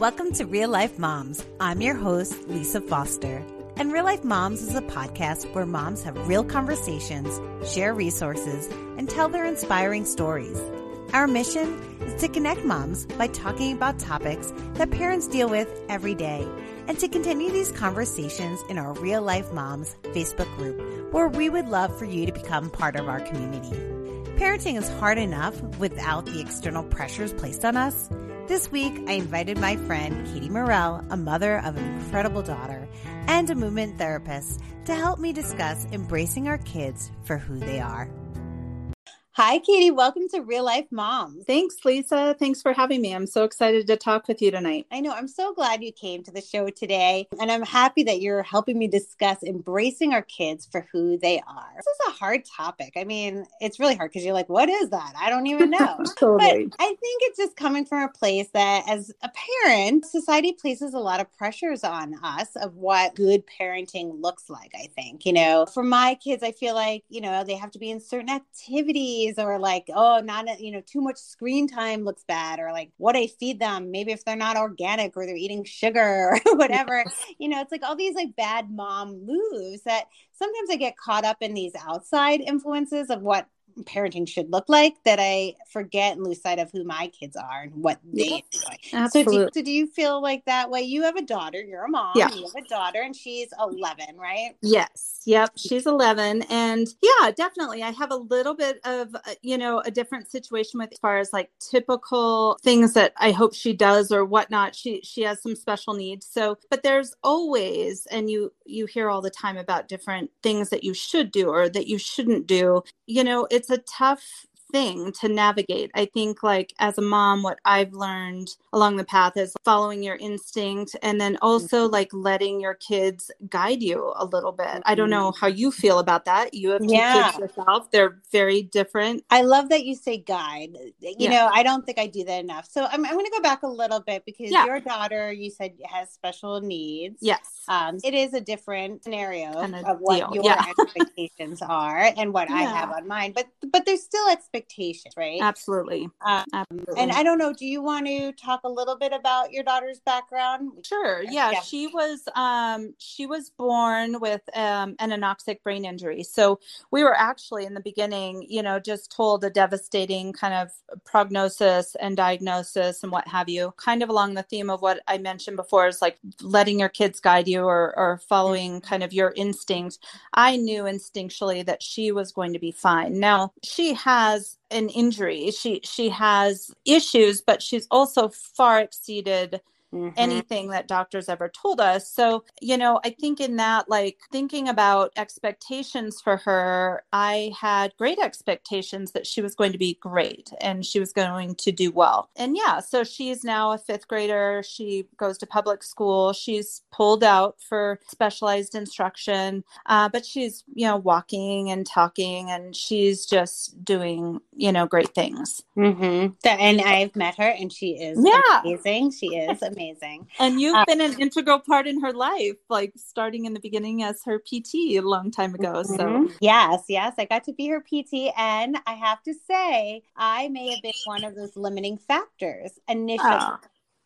Welcome to Real Life Momz. I'm your host, Lisa Foster. And Real Life Momz is a podcast where moms have real conversations, share resources, and tell their inspiring stories. Our mission is to connect moms by talking about topics that parents deal with every day and to continue these conversations in our Real Life Momz Facebook group, where we would love for you to become part of our community. Parenting is hard enough without the external pressures placed on us. This week, I invited my friend Katie Morrell, a mother of an incredible daughter and a movement therapist, to help me discuss embracing our kids for who they are. Hi, Katie. Welcome to Real Life Momz. Thanks, Lisa. Thanks for having me. I'm so excited to talk with you tonight. I know. I'm so glad you came to the show today. And I'm happy that you're helping me discuss embracing our kids for who they are. This is a hard topic. I mean, it's really hard because you're like, what is that? I don't even know. totally. But I think it's just coming from a place that, as a parent, society places a lot of pressures on us of what good parenting looks like. I think, you know, for my kids, I feel like, you know, they have to be in certain activities or like oh not you know too much screen time looks bad or like what i feed them. Maybe if they're not organic or they're eating sugar or whatever. You know it's like all these like bad mom moves that sometimes i get caught up in these outside influences of what parenting should look like that I forget and lose sight of who my kids are and what they enjoy. So do, you, so do you feel like that way? You have a daughter, you're a mom, yeah. you have a daughter and she's 11, right? Yes. Yep. She's 11. And yeah, definitely. I have a little bit of, uh, you know, a different situation with as far as like typical things that I hope she does or whatnot. She, she has some special needs. So, but there's always, and you, you hear all the time about different things that you should do or that you shouldn't do. You know, it's a tough thing to navigate. I think, like, as a mom, what I've learned along the path is following your instinct and then also mm-hmm. like letting your kids guide you a little bit. I don't know mm-hmm. how you feel about that. You have two yeah. kids yourself, they're very different. I love that you say guide. You yeah. know, I don't think I do that enough. So I'm, I'm going to go back a little bit because yeah. your daughter, you said, has special needs. Yes. Um, it is a different scenario kind of, of what deal. your expectations are and what I have on mine, but but there's still expectations expectations, right? Absolutely. Um, Absolutely. And I don't know, do you want to talk a little bit about your daughter's background? Sure. Yeah, yeah. she was um, she was born with um, an anoxic brain injury. So we were actually in the beginning, you know, just told a devastating kind of prognosis and diagnosis and what have you, kind of along the theme of what I mentioned before is like letting your kids guide you or, or following mm-hmm. kind of your instincts. I knew instinctually that she was going to be fine. Now, she has an injury. She she has issues, but she's also far exceeded mm-hmm. anything that doctors ever told us. So, you know, I think in that, like thinking about expectations for her, I had great expectations that she was going to be great and she was going to do well. And yeah, so she's now a fifth grader. She goes to public school. She's pulled out for specialized instruction, uh, but she's, you know, walking and talking and she's just doing, you know, great things. Mm-hmm. And I've met her and she is yeah. amazing. She is amazing amazing. And you've uh, been an integral part in her life, like starting in the beginning as her PT a long time ago. So, mm-hmm. yes, yes, I got to be her PT. And I have to say, I may have been one of those limiting factors initially. Oh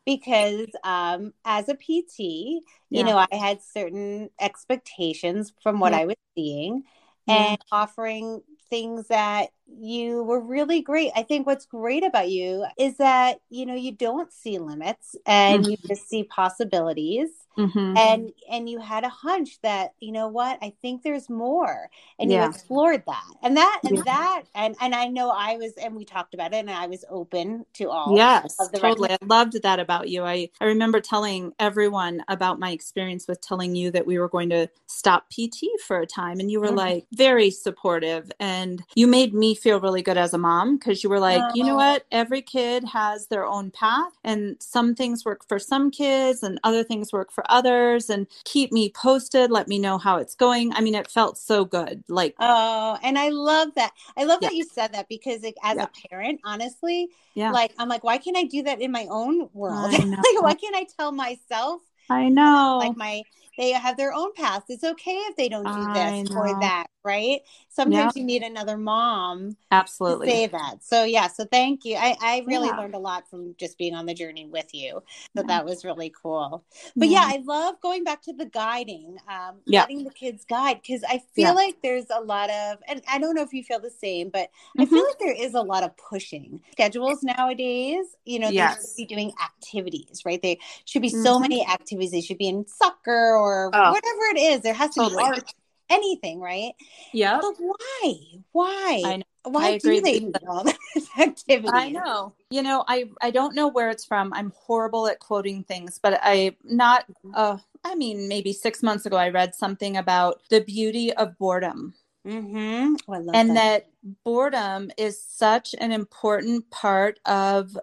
because um, as a PT, you yeah. know, I had certain expectations from what yeah. I was seeing and yeah. offering things that you were really great. I think what's great about you is that, you know, you don't see limits and mm-hmm. you just see possibilities. Mm-hmm. And and you had a hunch that, you know what, I think there's more. And yeah. you explored that. And that and yeah. that and and I know I was and we talked about it and I was open to all. Yes, totally. I loved that about you. I, I remember telling everyone about my experience with telling you that we were going to stop PT for a time and you were mm-hmm. like very supportive and you made me feel really good as a mom because you were like, oh. you know what? Every kid has their own path, and some things work for some kids, and other things work for others. And keep me posted. Let me know how it's going. I mean, it felt so good. Like, oh, and I love that. I love yeah. that you said that because, like, as yeah. a parent, honestly, yeah, like I'm like, why can't I do that in my own world? like, why can't I tell myself? I know, like my they have their own paths. It's okay if they don't do this or that right? Sometimes you need another mom. Absolutely. say that. So yeah, so thank you. I, I really yeah. learned a lot from just being on the journey with you. So yeah. that was really cool. But yeah. yeah. I love going back to the guiding, um, letting the kids guide because I feel like there's a lot of, and I don't know if you feel the same, but mm-hmm. I feel mm-hmm. like there is a lot of pushing schedules nowadays. You know, yes. they should be doing activities, right? They should be mm-hmm. so many activities. They should be in soccer or oh. whatever it is. There has to totally. be art anything, right? Yeah. But why? Why? Why I do they do all this activity? I know. You know, I I don't know where it's from. I'm horrible at quoting things, but I not. Uh, I mean, maybe six months ago, I read something about the beauty of boredom. Mm-hmm. Oh, and that. that boredom is such an important part of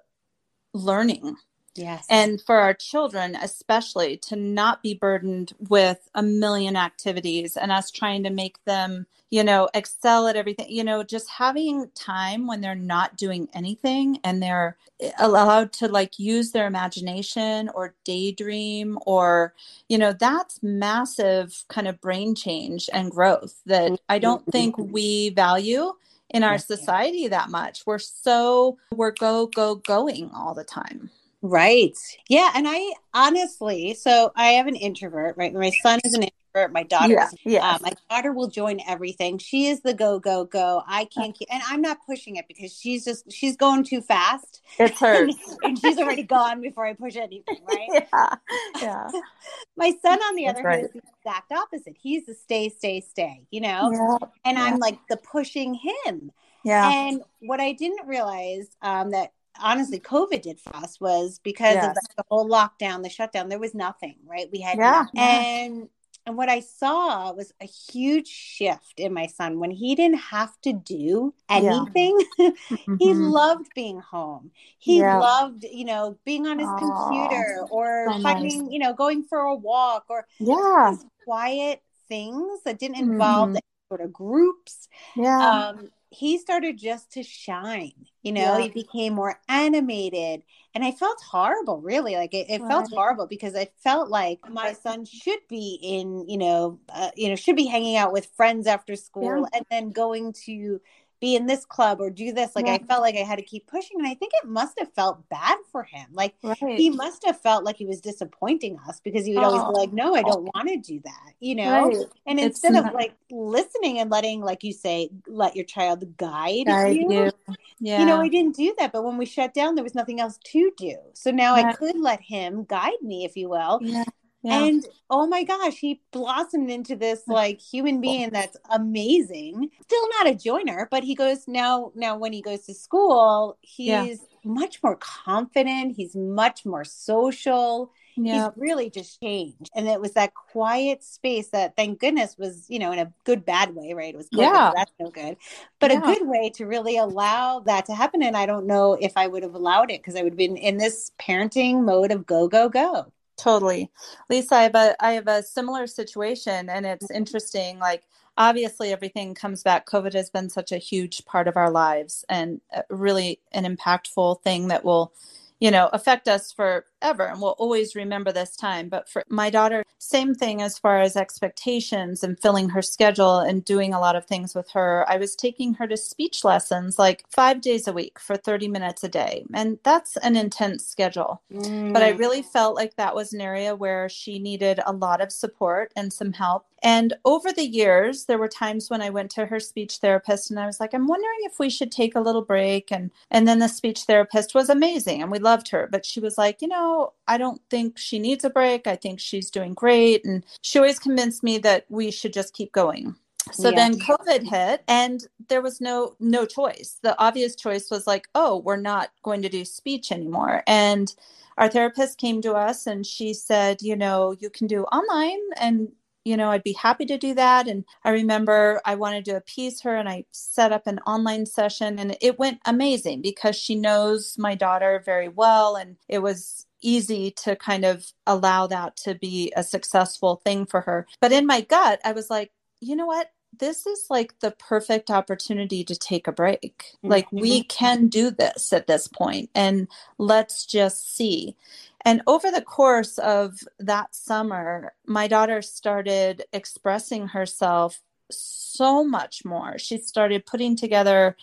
learning. Yes. And for our children, especially to not be burdened with a million activities and us trying to make them, you know, excel at everything, you know, just having time when they're not doing anything and they're eh, allowed to like use their imagination or daydream or, you know, that's massive kind of brain change and growth that I don't think mm-hmm. we value in our society that much. We're so, we're go, go, going all the time. Right. Yeah. And I honestly, so I have an introvert, right? My son is an introvert. My daughter, yeah, yes. Uh, my daughter will join everything. She is the go, go, go. I can't keep, and I'm not pushing it because she's just, she's going too fast. It's her. and, and she's already gone before I push anything, right? yeah. Yeah. my son, on the That's other right. hand, is the exact opposite. He's the stay, stay, stay, you know? Yeah. And yeah. I'm like the pushing him. Yeah. And what I didn't realize um, that honestly COVID did for us was because yes. of the, the, whole lockdown, the shutdown. There was nothing, right? We had yeah, and and what I saw was a huge shift in my son when he didn't have to do anything. Yeah. mm-hmm. he loved being home. He yeah. loved, you know, being on his Aww, computer or so finding, nice. you know, going for a walk or yeah, quiet things that didn't involve mm-hmm. sort of groups. Yeah. Um, he started just to shine you know yeah. he became more animated and i felt horrible really like it, it right. felt horrible because i felt like my son should be in you know uh, you know should be hanging out with friends after school yeah. and then going to be in this club or do this. Like yeah. I felt like I had to keep pushing. And I think it must have felt bad for him. Like right. he must have felt like he was disappointing us because he would always be like, no, I don't want to do that, you know? Right. And it's instead not... of like listening and letting, like you say, let your child guide, guide you. you. Yeah. You know, I didn't do that. But when we shut down, there was nothing else to do. So now I could let him guide me, if you will. Yeah. Yeah. And oh my gosh, he blossomed into this like human being that's amazing. Still not a joiner, but he goes now now when he goes to school, he's yeah. much more confident, he's much more social. Yeah. He's really just changed. And it was that quiet space that thank goodness was, you know, in a good bad way, right? It was COVID, yeah. So that's no good. But yeah. a good way to really allow that to happen. And I don't know if I would have allowed it because I would have been in this parenting mode of go, go, go. Totally. Lisa, I have a I have a similar situation and it's interesting like obviously everything comes back covid has been such a huge part of our lives and uh, really an impactful thing that will you know affect us forever and we'll always remember this time but for my daughter same thing as far as expectations and filling her schedule and doing a lot of things with her i was taking her to speech lessons like 5 days a week for 30 minutes a day and that's an intense schedule mm. but i really felt like that was an area where she needed a lot of support and some help and over the years, there were times when I went to her speech therapist and I was like, I'm wondering if we should take a little break. And and then the speech therapist was amazing and we loved her. But she was like, you know, I don't think she needs a break. I think she's doing great. And she always convinced me that we should just keep going. So yeah. then COVID hit and there was no no choice. The obvious choice was like, oh, we're not going to do speech anymore. And our therapist came to us and she said, you know, you can do online and you know, I'd be happy to do that. And I remember I wanted to appease her and I set up an online session and it went amazing because she knows my daughter very well. And it was easy to kind of allow that to be a successful thing for her. But in my gut, I was like, you know what? This is like the perfect opportunity to take a break. Mm-hmm. Like, we can do this at this point, and let's just see. And over the course of that summer, my daughter started expressing herself so much more. She started putting together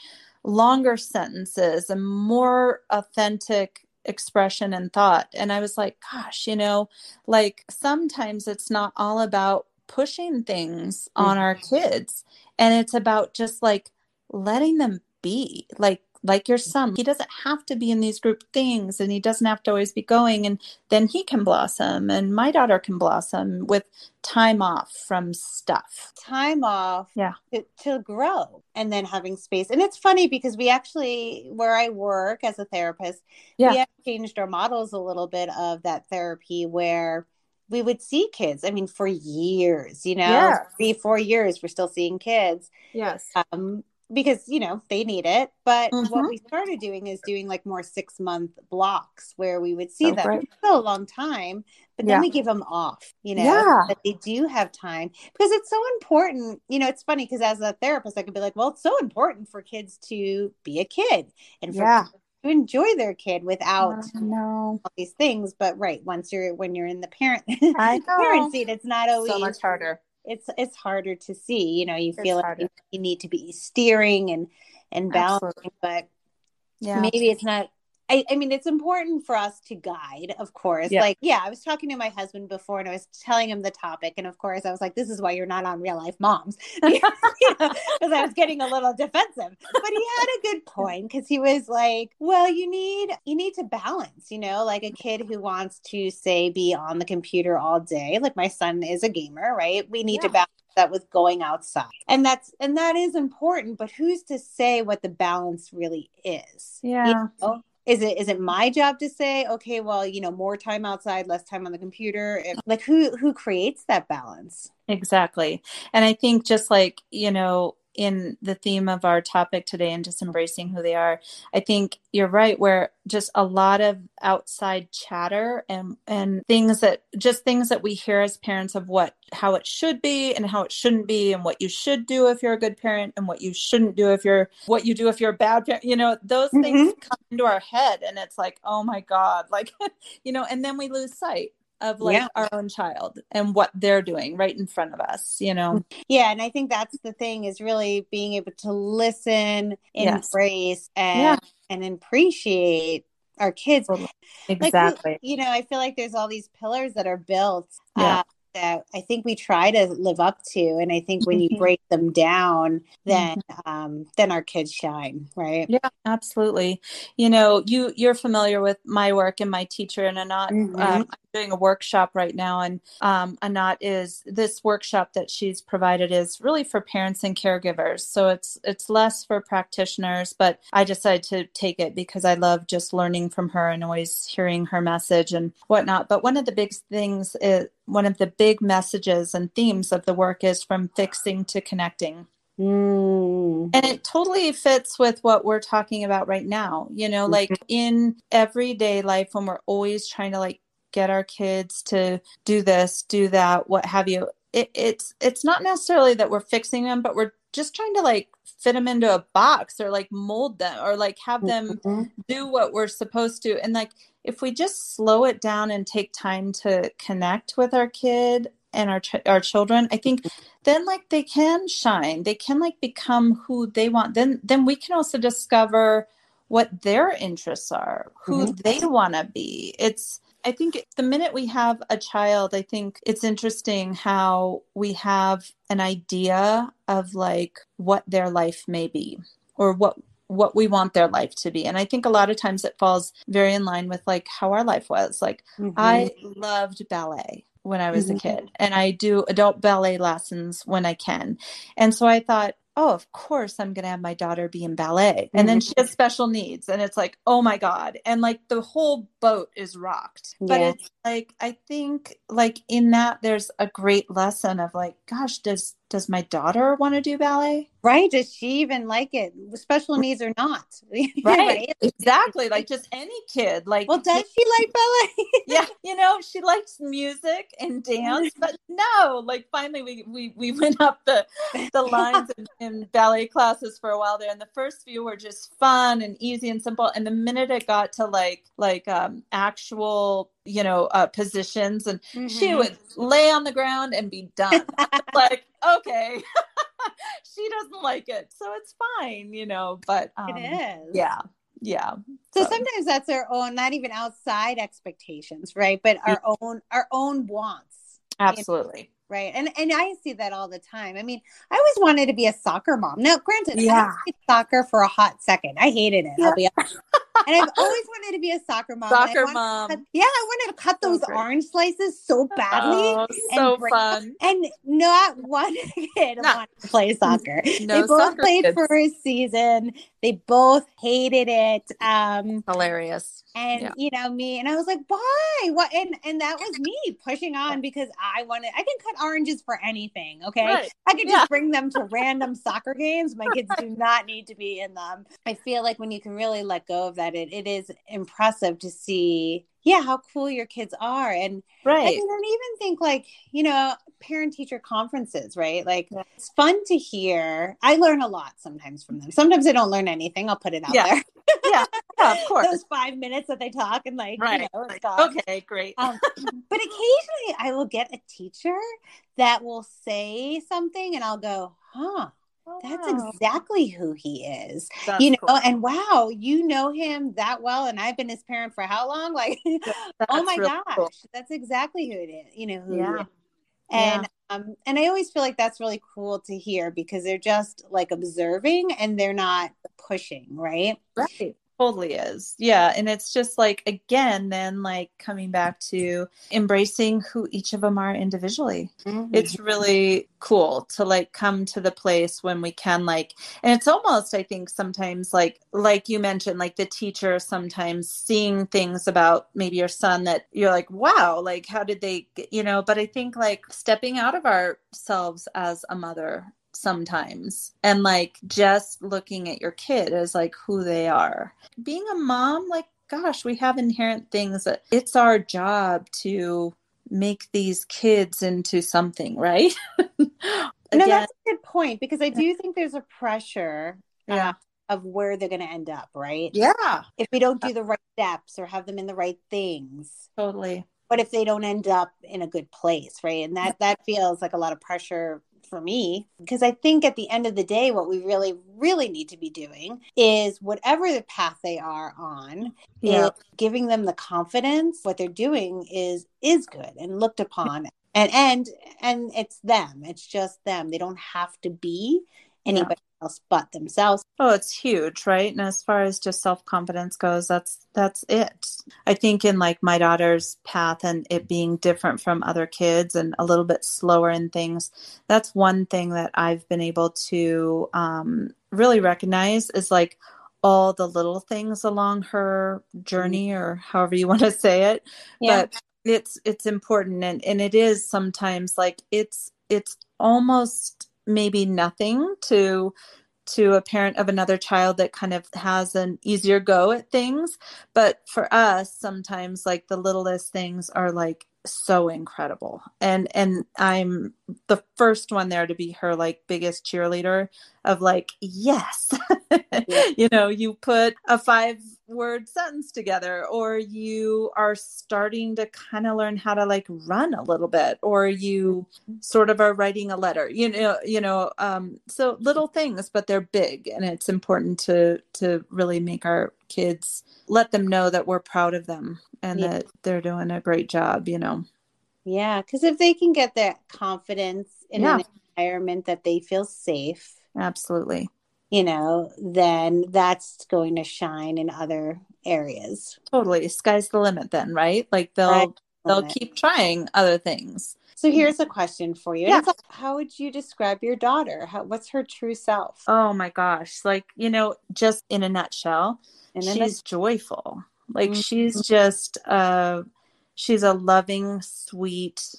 longer sentences and more authentic expression and thought. And I was like, gosh, you know, like sometimes it's not all about pushing things on mm-hmm. our kids and it's about just like letting them be like like your son. He doesn't have to be in these group things and he doesn't have to always be going and then he can blossom and my daughter can blossom with time off from stuff. Time off yeah. to, to grow and then having space. And it's funny because we actually where i work as a therapist yeah. we have changed our models a little bit of that therapy where we would see kids i mean for years you know yeah. three four years we're still seeing kids. Yes. Um because you know they need it but mm-hmm. what we started doing is doing like more six month blocks where we would see oh, them great. still a long time but then yeah. we give them off you know yeah. that they do have time because it's so important you know it's funny because as a therapist i could be like well it's so important for kids to be a kid and for yeah. to enjoy their kid without no all these things but right once you're when you're in the parent parent seat it's not always so much harder it's it's harder to see you know you it's feel harder. like you need to be steering and and balancing Absolutely. but yeah. maybe it's not I, I, mean, it's important for us to guide, of course. Yeah. Like, yeah, I was talking to my husband before and I was telling him the topic. And of course, I was like, this is why you're not on real life momz. Because I was getting a little defensive. But he had a good point because he was like, well, you need you need to balance, you know, like a kid who wants to say be on the computer all day. Like my son is a gamer, right? We need yeah. to balance that with going outside and that's and that is important but who's to say what the balance really is yeah you know? Is it is it my job to say okay well you know more time outside less time on the computer like who who creates that balance? Exactly. And i think just like you know in the theme of our topic today and just embracing who they are i think you're right where just a lot of outside chatter and and things that just things that we hear as parents of what how it should be and how it shouldn't be and what you should do if you're a good parent and what you shouldn't do if you're what you do if you're a bad parent you know those mm-hmm. things come into our head and it's like oh my god like you know and then we lose sight of like yeah. our own child and what they're doing right in front of us you know yeah and i think that's the thing is really being able to listen embrace yes. and yeah. and appreciate our kids exactly like, you know i feel like there's all these pillars that are built yeah. Uh, that I think we try to live up to. And I think when you mm-hmm. break them down, then mm-hmm. um, then our kids shine, right? Yeah, absolutely. You know, you you're familiar with my work and my teacher, and Anat. Mm-hmm. Um, I'm doing a workshop right now, and um, Anat is this workshop that she's provided is really for parents and caregivers. So it's it's less for practitioners, but I decided to take it because I love just learning from her and always hearing her message and whatnot. But one of the big things is one of the big messages and themes of the work is from fixing to connecting. Mm. And it totally fits with what we're talking about right now. You know, like mm-hmm. in everyday life, when we're always trying to like get our kids to do this, do that, what have you, it, it's it's not necessarily that we're fixing them, but we're just trying to like fit them into a box or like mold them or like have them mm-hmm. do what we're supposed to. And like if we just slow it down and take time to connect with our kid and our ch- our children i think then like they can shine they can like become who they want then then we can also discover what their interests are who mm-hmm. they want to be it's i think the minute we have a child i think it's interesting how we have an idea of like what their life may be or what what we want their life to be. And I think a lot of times it falls very in line with like how our life was. Like mm-hmm. I loved ballet when I was mm-hmm. a kid and I do adult ballet lessons when I can. And so I thought, oh, of course I'm going to have my daughter be in ballet. And then she has mm-hmm. special needs. And it's like, oh my God. And like the whole boat is rocked. Yeah. But it's like, I think like in that, there's a great lesson of like, gosh, does does my daughter want to do ballet? Right. Does she even like it? Special needs or not? right. Exactly. Like just any kid. Like Well, does she like ballet? yeah. You know, she likes music and dance, but no, like finally we we, we went up the the lines in, in ballet classes for a while there. And the first few were just fun and easy and simple. And the minute it got to like like um actual you know uh, positions and mm-hmm. she would lay on the ground and be done like okay she doesn't like it, so it's fine, you know. But um, it is. Yeah, yeah. So, so sometimes that's our own, not even outside expectations, right? But our own, our own wants. Absolutely. You know? right and and i see that all the time i mean i always wanted to be a soccer mom now granted yeah. i soccer for a hot second i hated it yeah. i'll be honest and I've always wanted to be a soccer mom. Soccer mom. Cut, yeah, I wanted to cut those orange slices so badly. Oh, so and fun. And not one kid nah. wanted to play soccer. No they both played kids. for a season. They both hated it. Um, Hilarious. And yeah. you know me, and I was like, "Why? What?" And and that was me pushing on because I wanted. I can cut oranges for anything. Okay, right. I can just yeah. bring them to random soccer games. My kids do not need to be in them. I feel like when you can really let go of that, it it is impressive to see yeah how cool your kids are. And right. I, mean, I even think like you know parent teacher conferences right? Like yeah. it's fun to hear. I learn a lot sometimes from them. Sometimes i don't learn anything. I'll put it out yeah. there. Yeah, yeah of course. Those five minutes that they talk and like right. you know, like, okay great. Um, but occasionally i will get a teacher that will say something and i'll go huh that's exactly who he is. That's you know, cool. and wow, you know him that well. And I've been his parent for how long? Like, oh my gosh, cool. that's exactly who it is. You know, who yeah. And yeah. um, and I always feel like that's really cool to hear because they're just like observing and they're not pushing, right? Right totally is yeah and it's just like again then like coming back to embracing who each of them are individually mm-hmm. it's really cool to like come to the place when we can like and it's almost i think sometimes like like you mentioned like the teacher sometimes seeing things about maybe your son that you're like wow like how did they you know but i think like stepping out of ourselves as a mother sometimes. And like just looking at your kid as like who they are. Being a mom like gosh we have inherent things that it's our job to make these kids into something right? No that's a good point because i do think there's a pressure uh, yeah. of where they're going to end up right? Yeah. If we don't do the right steps or have them in the right things. Totally. But if they don't end up in a good place right? And that that feels like a lot of pressure for me because I think at the end of the day, what we really, really need to be doing is whatever the path they are on, yeah. giving them the confidence what they're doing is is good and looked upon. And and and it's them. It's just them. They don't have to be anybody else but themselves. Oh, it's huge, right? And as far as just self-confidence goes, that's that's it. I think in like my daughter's path and it being different from other kids and a little bit slower in things, that's one thing that I've been able to um, really recognize is like all the little things along her journey or however you want to say it. Yeah. But it's it's important and, and it is sometimes like it's it's almost maybe nothing to to a parent of another child that kind of has an easier go at things but for us sometimes like the littlest things are like so incredible and and i'm the first one there to be her like biggest cheerleader of like yes yeah. you know you put a five word sentence together or you are starting to kind of learn how to like run a little bit or you sort of are writing a letter you know you know um so little things but they're big and it's important to to really make our kids let them know that we're proud of them and yeah. that they're doing a great job you know yeah because if they can get that confidence in yeah. an environment that they feel safe absolutely you know, then that's going to shine in other areas. Totally. Sky's the limit then, right? Like they'll they'll keep trying other things. So here's a question for you. Yeah. How would you describe your daughter? How, what's her true self? Oh my gosh. Like, you know, just in a nutshell, in she's nutshell. joyful. Like mm-hmm. she's just uh she's a loving, sweet,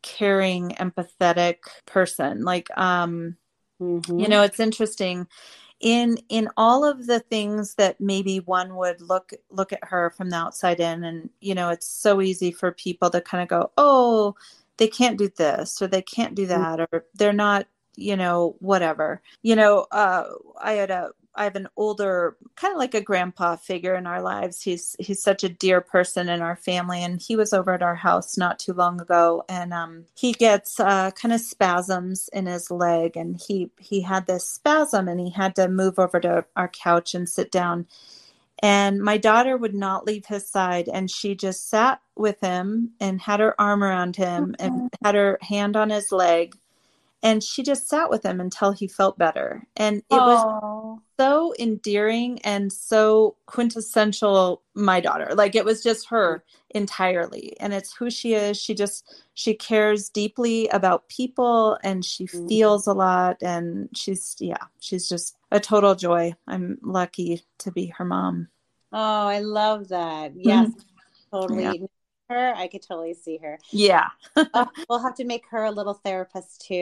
caring, empathetic person. Like um Mm-hmm. You know, it's interesting in in all of the things that maybe one would look look at her from the outside in and you know it's so easy for people to kind of go oh they can't do this or they can't do mm-hmm. that or they're not you know whatever you know uh i had a I have an older kind of like a grandpa figure in our lives. He's he's such a dear person in our family and he was over at our house not too long ago and um he gets uh kind of spasms in his leg and he he had this spasm and he had to move over to our couch and sit down and my daughter would not leave his side and she just sat with him and had her arm around him and mm-hmm. had her hand on his leg and she just sat with him until he felt better and it Aww. was so endearing and so quintessential my daughter. Like it was just her entirely and it's who she is. She just she cares deeply about people and she mm-hmm. feels a lot and she's yeah she's just a total joy. I'm lucky to be her mom. Oh i love that. Yes mm-hmm. totally. Yeah her, I could totally see her. Yeah. uh, we'll have to make her a little therapist too.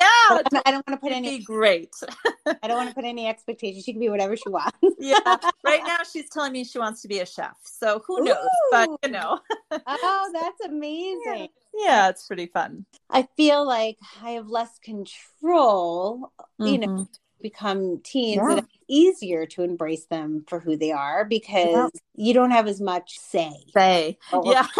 Yeah. I don't want to put any great. I don't want to put any expectations. She can be whatever she wants. yeah. Right now she's telling me she wants to be a chef. So who knows? Ooh. But you know. oh, that's amazing. Yeah. yeah. it's pretty fun. I feel like I have less control, mm-hmm. you know, mm-hmm. Become teens yeah. it's easier to embrace them for who they are because yeah. you don't have as much say. Say. Oh. Yeah.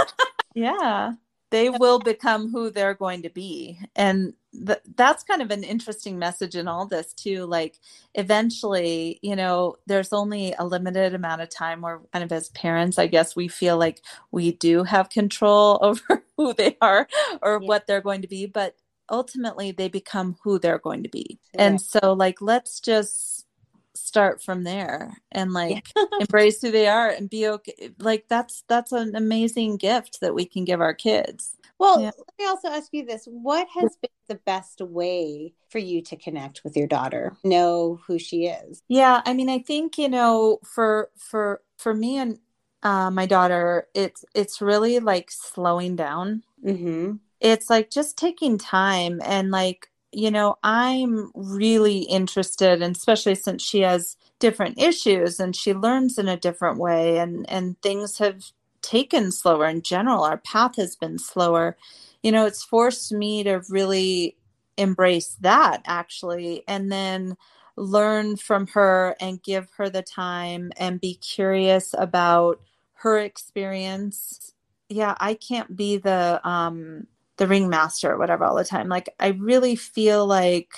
Yeah. They will become who they're going to be. And th- that's kind of an interesting message in all this too like eventually you know there's only a limited amount of time where kind of as parents i guess we feel like we do have control over who they are or yeah. what they're going to be. But ultimately they become who they're going to be. And so like let's just start from there and like yeah. embrace who they are and be okay like that's that's an amazing gift that we can give our kids. Well, yeah. let me also ask you this. What has been the best way for you to connect with your daughter? Know who she is? Yeah, I mean, I think, you know, for for for me and uh, my daughter, it's it's really like slowing down. Mm-hmm it's like just taking time and like you know i'm really interested and especially since she has different issues and she learns in a different way and and things have taken slower in general our path has been slower you know it's forced me to really embrace that actually and then learn from her and give her the time and be curious about her experience. Yeah i can't be the um the ringmaster or whatever all the time. Like I really feel like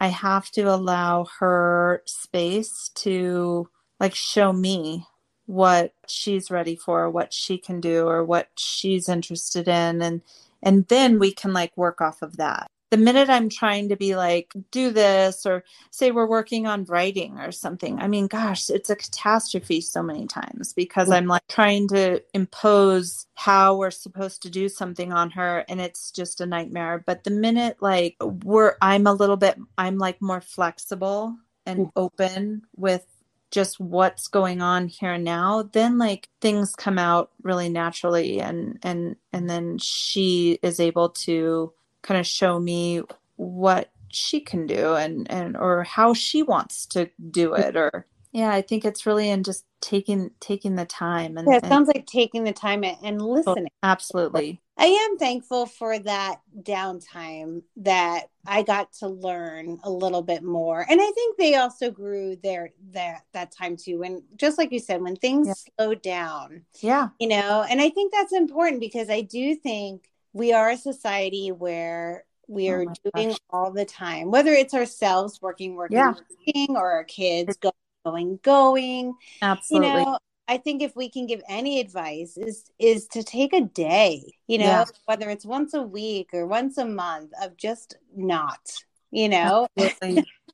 I have to allow her space to like show me what she's ready for, what she can do or what she's interested in and and then we can like work off of that the minute I'm trying to be like, do this, or say we're working on writing or something, I mean, gosh, it's a catastrophe so many times because I'm like trying to impose how we're supposed to do something on her and it's just a nightmare. But the minute like we're, I'm a little bit, I'm like more flexible and mm. open with just what's going on here and now then like things come out really naturally and and and then she is able to kind of show me what she can do and and or how she wants to do mm. it or yeah i think it's really in just taking taking the time and yeah, it and, sounds like taking the time and listening. Absolutely. I am thankful for that downtime that i got to learn a little bit more. And i think they also grew their that that time too. And just like you said when things yeah. slow down yeah. you know and i think that's important because i do think we are a society where we oh are oh doing gosh. all the time, whether it's ourselves working, working, yeah. working, or our kids going, going, going. Absolutely. You know, I think if we can give any advice is is to take a day, you know, yeah. whether it's once a week or once a month of just not, you know,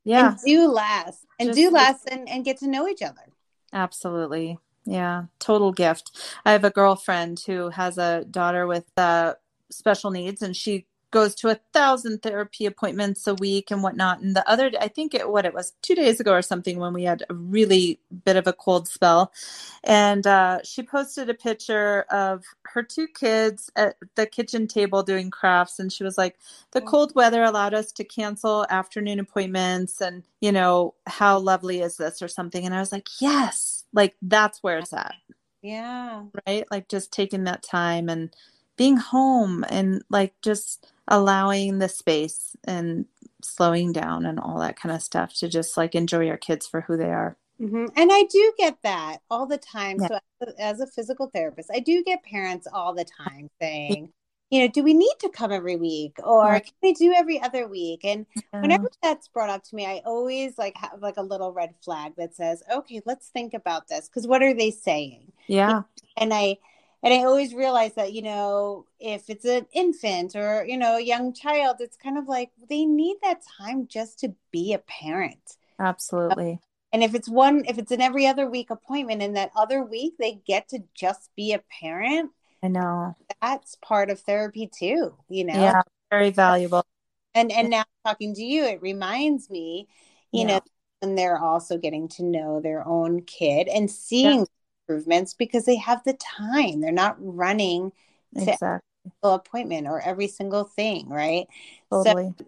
yeah, and do less and just, do less and, and get to know each other. Absolutely. Yeah, total gift. I have a girlfriend who has a daughter with uh, special needs and she goes to a thousand therapy appointments a week and whatnot. And the other, I think it, what it was two days ago or something when we had a really bit of a cold spell. And uh, she posted a picture of her two kids at the kitchen table doing crafts. And she was like, the cold weather allowed us to cancel afternoon appointments. And, you know, how lovely is this or something? And I was like, yes, like that's where it's at. Yeah. Right. Like just taking that time and, being home and like just allowing the space and slowing down and all that kind of stuff to just like enjoy your kids for who they are. Mm-hmm. And I do get that all the time. Yeah. So, as a physical therapist, I do get parents all the time saying, you know, do we need to come every week or can we do every other week? And yeah. whenever that's brought up to me, I always like have like a little red flag that says, okay, let's think about this. Cause what are they saying? Yeah. And I, and I always realize that, you know, if it's an infant or, you know, a young child, it's kind of like they need that time just to be a parent. Absolutely. And if it's one, if it's an every other week appointment and that other week they get to just be a parent, I know that's part of therapy too, you know? Yeah, very valuable. And and now talking to you, it reminds me, you yeah. know, and they're also getting to know their own kid and seeing yeah. Improvements because they have the time. They're not running to exactly. appointment or every single thing, right? Totally. So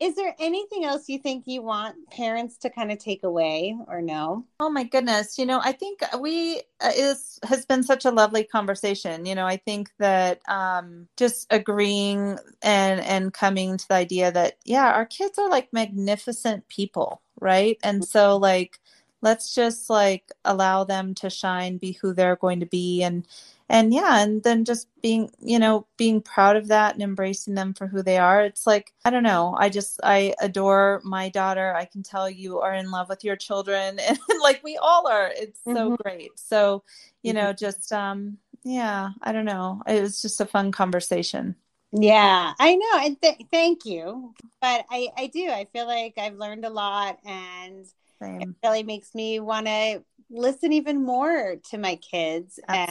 is there anything else you think you want parents to kind of take away or no? Oh my goodness, you know, I think we uh, is has been such a lovely conversation. You know, I think that um, just agreeing and and coming to the idea that yeah, our kids are like magnificent people, right? And so like let's just like allow them to shine, be who they're going to be, and and yeah and then just being you know being proud of that and embracing them for who they are. It's like i don't know i just i adore my daughter. I can tell you are in love with your children and like we all are. It's so mm-hmm. great. So you know mm-hmm. just um yeah i don't know. It was just a fun conversation. Yeah i know and th- thank you. But i i do i feel like i've learned a lot and Same. it really makes me want to listen even more to my kids and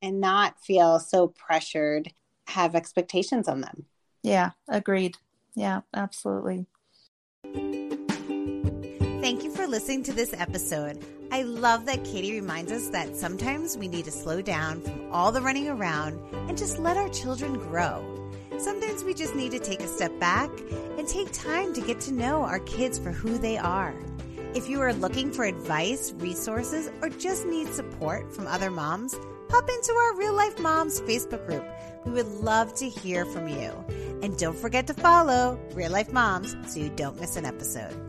and not feel so pressured, have expectations on them. Yeah, agreed. Yeah, absolutely. Thank you for listening to this episode. I love that Katie reminds us that sometimes we need to slow down from all the running around and just let our children grow. Sometimes we just need to take a step back and take time to get to know our kids for who they are. If you are looking for advice, resources, or just need support from other moms, pop into our Real Life Momz Facebook group. We would love to hear from you. And don't forget to follow Real Life Momz so you don't miss an episode.